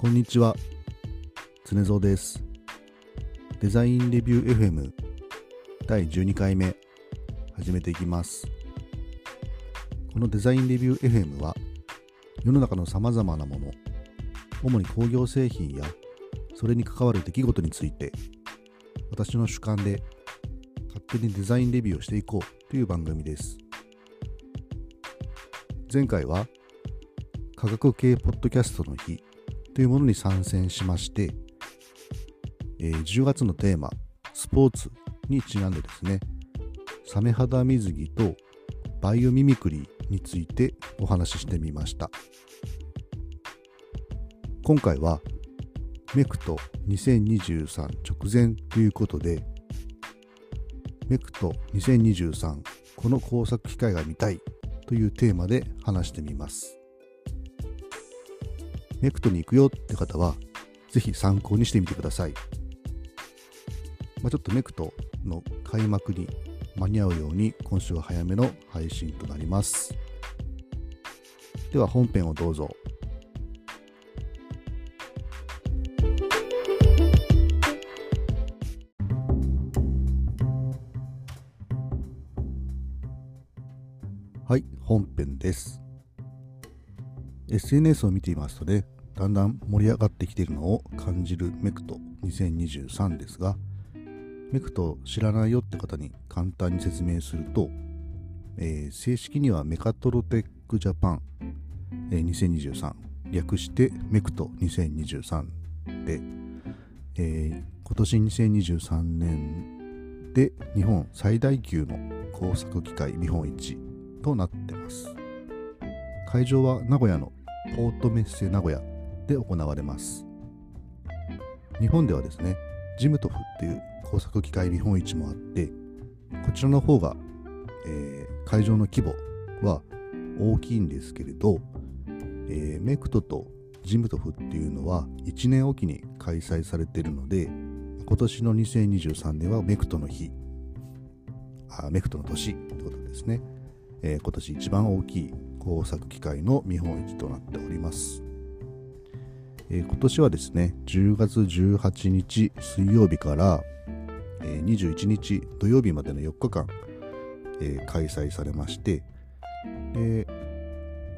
こんにちは。常蔵です。デザインレビュー FM 第12回目始めていきます。このデザインレビュー FM は世の中のさまざまなもの主に工業製品やそれに関わる出来事について私の主観で勝手にデザインレビューをしていこうという番組です。前回は科学系ポッドキャストの日というものに参戦しまして、えー、10月のテーマスポーツにちなんでですねサメ肌水着と biomimicry についてお話ししてみました今回は MECT2023直前ということでメクト2023この工作機会が見たいというテーマで話してみます。メクトに行くよって方は、ぜひ参考にしてみてください。まあ、ちょっとメクトの開幕に間に合うように今週は早めの配信となります。では本編をどうぞ。はい、本編です。SNS を見ていますとね、だんだん盛り上がってきているのを感じるメクト2023ですが、メクト知らないよって方に簡単に説明すると、えー、正式にはメカトロテックジャパン、えー、2023、略してメクト2023で、えー、今年2023年で日本最大級の工作機械見本市となってます。会場は名古屋のポートメッセ名古屋で行われます。日本ではですね、ジムトフっていう工作機械見本市もあって、こちらの方が、えー、会場の規模は大きいんですけれど、えー、メクトとジムトフっていうのは1年おきに開催されているので、今年の2023年はメクトの日、あメクトの年ってことですね。えー、今年一番大きい工作機械の見本市となっております。えー、今年はですね、10月18日水曜日から、えー、21日土曜日までの4日間、えー、開催されまして、で、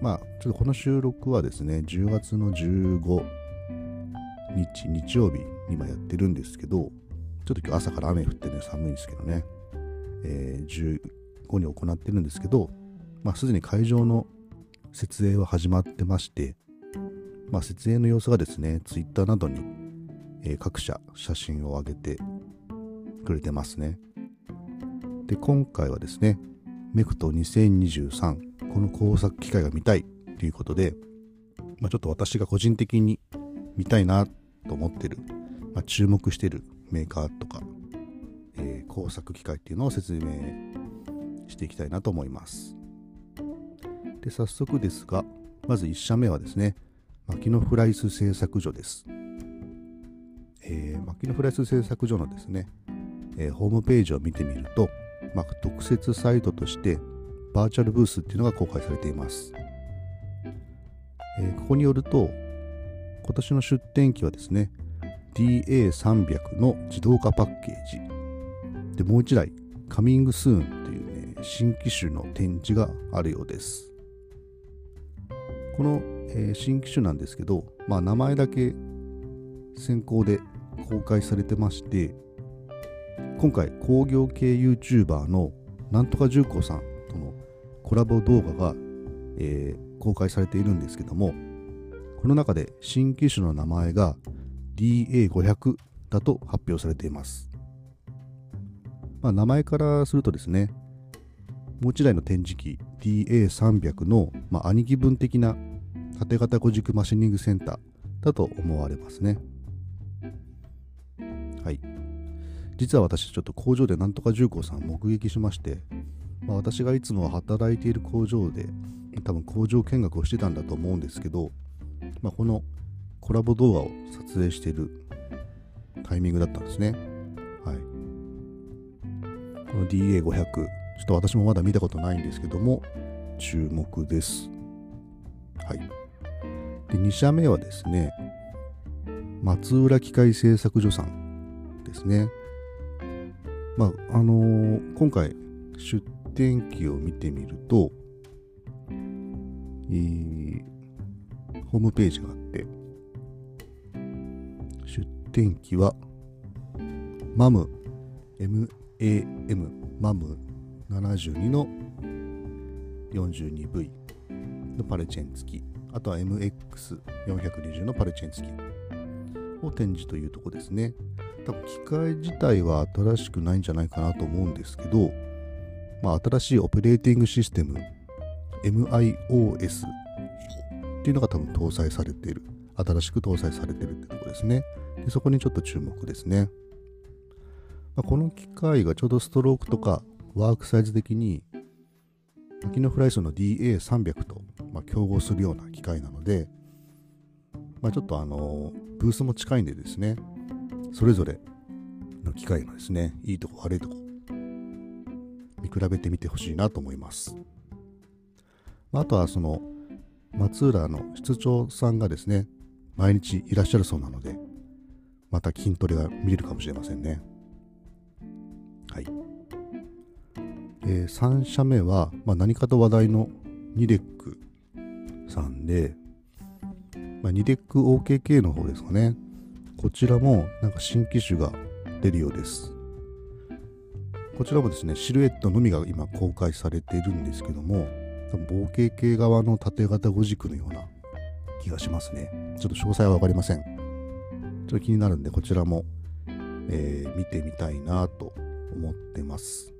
まあ、ちょっとこの収録はですね、10月の15日、日曜日に今やってるんですけど、ちょっと今日朝から雨降ってね、寒いんですけどね、えー、後に行ってるんですけど、まあ、すでに会場の設営は始まってまして、まあ、設営の様子がですね、ツイッターなどに、えー、各社写真を上げてくれてますね。で、今回はですね、メクト2023、この工作機械が見たいということで、まあ、ちょっと私が個人的に見たいなと思ってる、まあ、注目してるメーカーとか、えー、工作機械っていうのを説明していきたいなと思います。で早速ですが、まず1社目はですね、マキノフライス製作所です。えー、フライス製作所のですね、えー、ホームページを見てみると、まあ、特設サイトとしてバーチャルブースっていうのが公開されています。えー、ここによると、今年の出展機はですね、DA300 の自動化パッケージ。で、もう1台、カミングスーンというね新機種の展示があるようです。この、えー、新機種なんですけど、まあ、名前だけ先行で公開されてまして、今回工業系 YouTuber のなんとか重工さんとのコラボ動画が、えー、公開されているんですけども、この中で新機種の名前が DA500 だと発表されています。まあ、名前からするとですね、もう一台の展示機 DA300 の、まあ、兄貴分的な縦型5軸マシニングセンターだと思われますね。はい。実は私、ちょっと工場でなんとか重工さん目撃しまして、まあ、私がいつも働いている工場で、多分工場見学をしてたんだと思うんですけど、まあ、このコラボ動画を撮影しているタイミングだったんですね。はい。この DA500、ちょっと私もまだ見たことないんですけども、注目です。はい。で、2社目はですね、松浦機械製作所さんですね。まあ、あのー、今回出展機を見てみると、えー、ホームページがあって、出展機は、マム MAM マム72の 42V のパレチェン付き、あとは MX420 のパレチェン付きを展示というとこですね。多分機械自体は新しくないんじゃないかなと思うんですけど、まあ、新しいオペレーティングシステム MIOS っていうのが多分搭載されている。新しく搭載されてるってとこですね。でそこにちょっと注目ですね。まあ、この機械がちょうどストロークとかワークサイズ的にマキノフライスの DA300 と、まあ、競合するような機械なので、まあ、ちょっとあのブースも近いんでですね、それぞれの機械のですね、いいとこ悪いとこ、見比べてみてほしいなと思います。まあとはその松浦の室長さんがですね、毎日いらっしゃるそうなので、また筋トレが見れるかもしれませんね。はい。えー、3社目は、まあ、何かと話題のニデックさんで、まあ、ニデック OKK の方ですかね。こちらもなんか新機種が出るようです。こちらもですね、シルエットのみが今公開されているんですけども、多分 OKK 側の縦型5軸のような気がしますね。ちょっと詳細はわかりません。ちょっと気になるんで、こちらも、えー、見てみたいなと思ってます。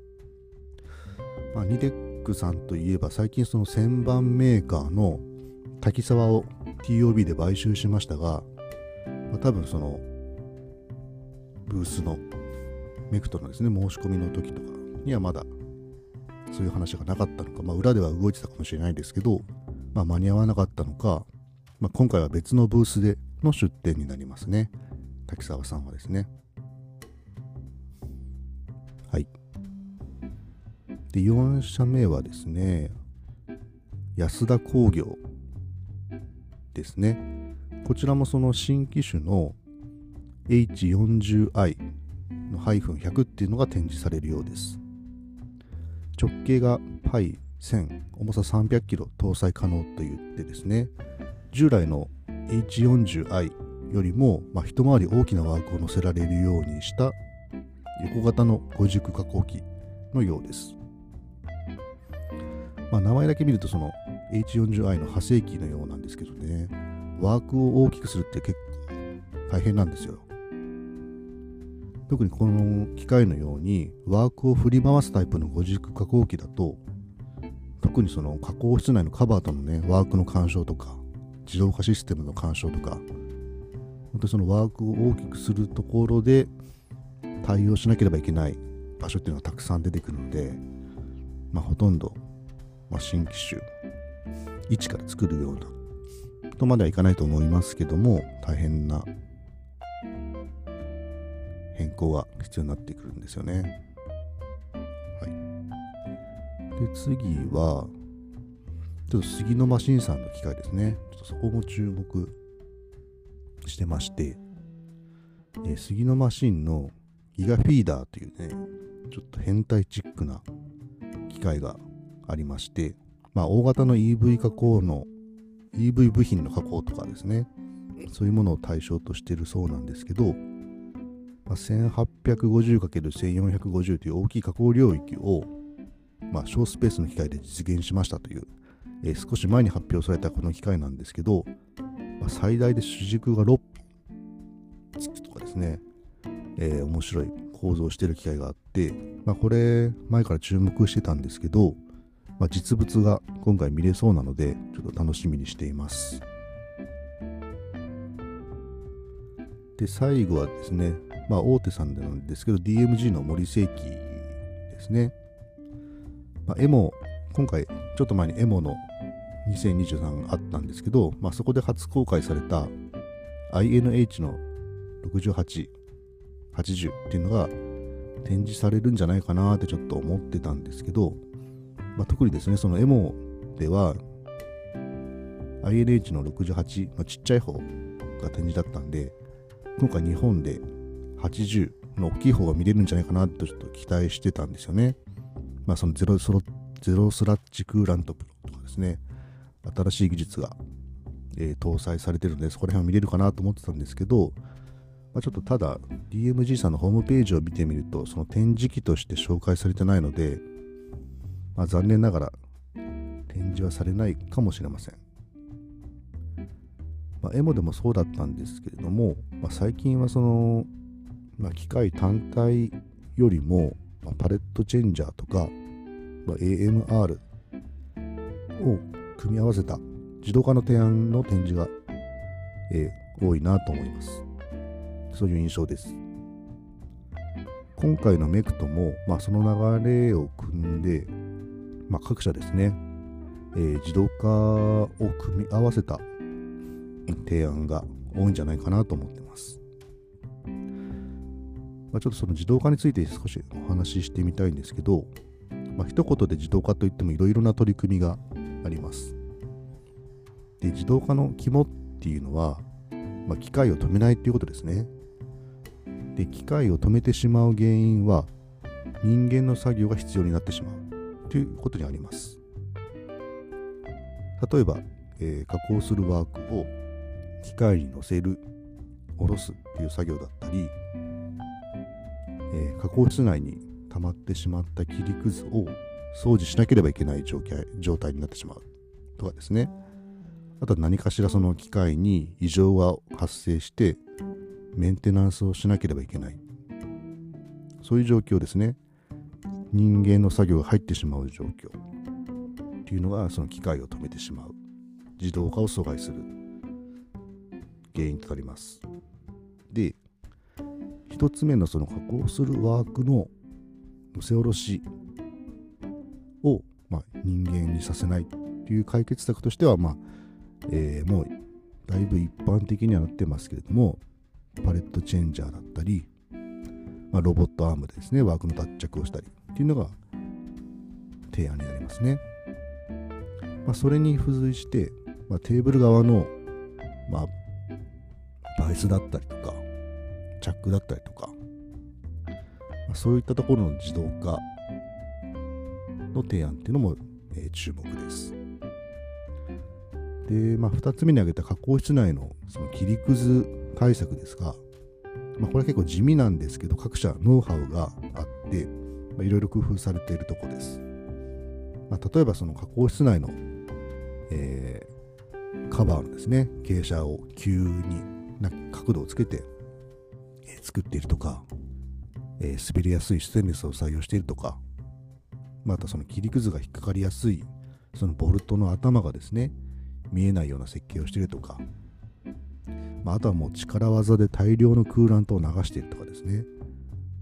まあ、ニデックさんといえば最近その旋盤メーカーの滝沢を TOB で買収しましたが、まあ、多分そのブースのメクトのですね申し込みの時とかにはまだそういう話がなかったのか、まあ、裏では動いてたかもしれないですけど、まあ、間に合わなかったのか、まあ、今回は別のブースでの出店になりますね。滝沢さんはですね。で4社目はですね安田工業ですね。こちらもその新機種の H40i の -100 っていうのが展示されるようです。直径が π1000 重さ 300kg 搭載可能と言ってですね。従来の H40i よりも、まあ、一回り大きなワークを載せられるようにした横型の5軸加工機のようです。まあ、名前だけ見るとその H40i の派生機のようなんですけどね、ワークを大きくするって結構大変なんですよ。特にこの機械のようにワークを振り回すタイプの5軸加工機だと特にその加工室内のカバーとのねワークの干渉とか自動化システムの干渉とか本当にそのワークを大きくするところで対応しなければいけない場所っていうのはたくさん出てくるので、まあ、ほとんど、まあ、新機種一から作るようなとまではいかないと思いますけども大変な変更が必要になってくるんですよね。はい、で次はちょっと杉のマシンさんの機械ですね。ちょっとそこも注目してまして、えー、杉のマシンのギガフィーダーというね、ちょっと変態チックな機械がありまして、まあ、大型の EV 加工の EV 部品の加工とかですね、そういうものを対象としてるそうなんですけど、まあ、1850×1450 という大きい加工領域を、まあ、小スペースの機械で実現しましたというえー、少し前に発表されたこの機械なんですけど、まあ、最大で主軸が6本つくとかですね、えー、面白い構造をしてる機械があって、まあ、これ前から注目してたんですけど、まあ、実物が今回見れそうなのでちょっと楽しみにしています。で最後はですねまあ大手さんでなんですけど DMG の森世紀ですね、まあ、エモ今回ちょっと前にエモの2023あったんですけど、まあ、そこで初公開された INH の68、80っていうのが展示されるんじゃないかなってちょっと思ってたんですけど、まあ、特にですね、そのエモでは INH の68のちっちゃい方が展示だったんで、今回日本で80の大きい方が見れるんじゃないかなとちょっと期待してたんですよね。まあそのゼロスロゼロスラッチクーラントプロとかですね、新しい技術が、えー、搭載されてるので、そこら辺は見れるかなと思ってたんですけど、まあ、ちょっとただ DMG さんのホームページを見てみると、その展示機として紹介されてないので、まあ、残念ながら展示はされないかもしれません。まあ、エモでもそうだったんですけれども、まあ、最近はその、まあ、機械単体よりも、まあ、パレットチェンジャーとか、まあ、AMR を組み合わせた自動化の提案の展示が、えー、多いなと思います。そういう印象です。今回のメクトも、まあ、その流れを組んで、まあ、各社ですね、えー、自動化を組み合わせた提案が多いんじゃないかなと思ってます。まあ、ちょっとその自動化について少しお話ししてみたいんですけど、まあ、一言で自動化といってもいろいろな取り組みがあります。で、自動化の肝っていうのは、まあ、機械を止めないっていうことですね。で、機械を止めてしまう原因は、人間の作業が必要になってしまうということにあります。例えば、えー、加工するワークを機械に乗せる、下ろすっていう作業だったり、えー、加工室内に溜まってしまった切りくずを掃除しなければいけない状態になってしまうとかですね。あとは何かしらその機械に異常が発生してメンテナンスをしなければいけない。そういう状況ですね。人間の作業が入ってしまう状況っていうのがその機械を止めてしまう。自動化を阻害する原因となります。で、一つ目のその加工するワークの乗せ下ろしを、まあ、人間にさせないっていう解決策としては、まあえー、もうだいぶ一般的にはなってますけれどもパレットチェンジャーだったり、まあ、ロボットアームでですねワークの脱着をしたりっていうのが提案になりますね、まあ、それに付随して、まあ、テーブル側の、まあ、バイスだったりとかチャックだったりとか、まあ、そういったところの自動化の提案っていうのも、えー、注目です。で、まあ、2つ目に挙げた加工室内のその切りくず対策ですが、まあ、これは結構地味なんですけど、各社ノウハウがあって、いろいろ工夫されているとこです。まあ、例えばその加工室内の、えー、カバーのですね、傾斜を急にな角度をつけて、えー、作っているとか、えー、滑りやすいステンレスを採用しているとか、またその切りくずが引っかかりやすいそのボルトの頭がですね見えないような設計をしているとか、まあ、あとはもう力技で大量のクーラントを流しているとかですね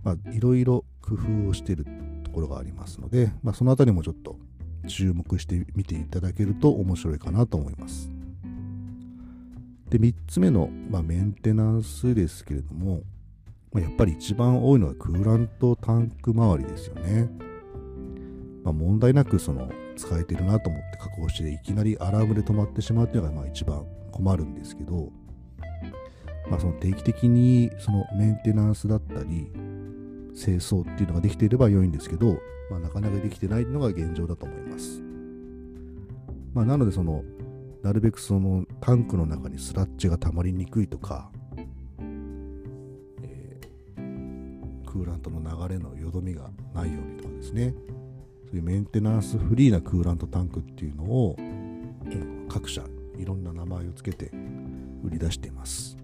まあいろいろ工夫をしているところがありますので、まあ、そのあたりもちょっと注目してみていただけると面白いかなと思います。で3つ目の、まあ、メンテナンスですけれども、まあ、やっぱり一番多いのはクーラントタンク周りですよね。まあ、問題なくその使えてるなと思って加工していきなりアラームで止まってしまうっていうのがまあ一番困るんですけど、まあ、その定期的にそのメンテナンスだったり清掃っていうのができていれば良いんですけど、まあ、なかなかできてないのが現状だと思います。まあ、なのでそのなるべくそのタンクの中にスラッチが溜まりにくいとか、えー、クーラントの流れのよどみがないようにとかですねそういうメンテナンスフリーなクーラントタンクっていうのを各社いろんな名前を付けて売り出しています、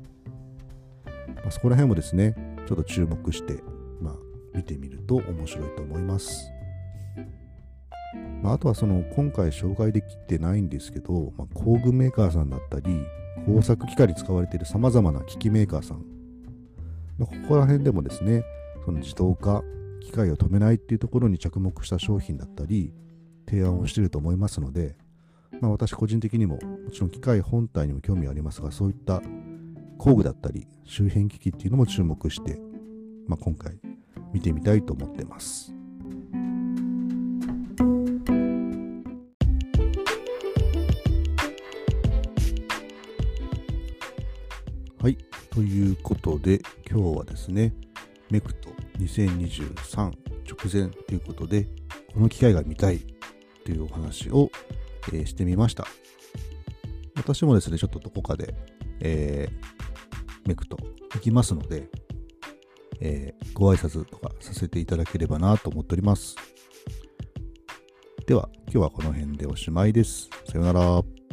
まあ、そこら辺もですねちょっと注目して、見てみると面白いと思います、まあ、あとはその今回紹介できてないんですけど、まあ、工具メーカーさんだったり工作機械に使われているさまざまな機器メーカーさん、まあ、ここら辺でもですねその自動化機械を止めないっていうところに着目した商品だったり提案をしていると思いますので、まあ、私個人的にももちろん機械本体にも興味ありますがそういった工具だったり周辺機器っていうのも注目して、まあ、今回見てみたいと思ってます。はい。ということで、今日はですね、メクト2023直前ということで、この機会が見たいというお話を、えー、してみました。私もですね、ちょっとどこかで、えー、メクト行きますので、えー、ご挨拶とかさせていただければなと思っております。では、今日はこの辺でおしまいです。さようなら。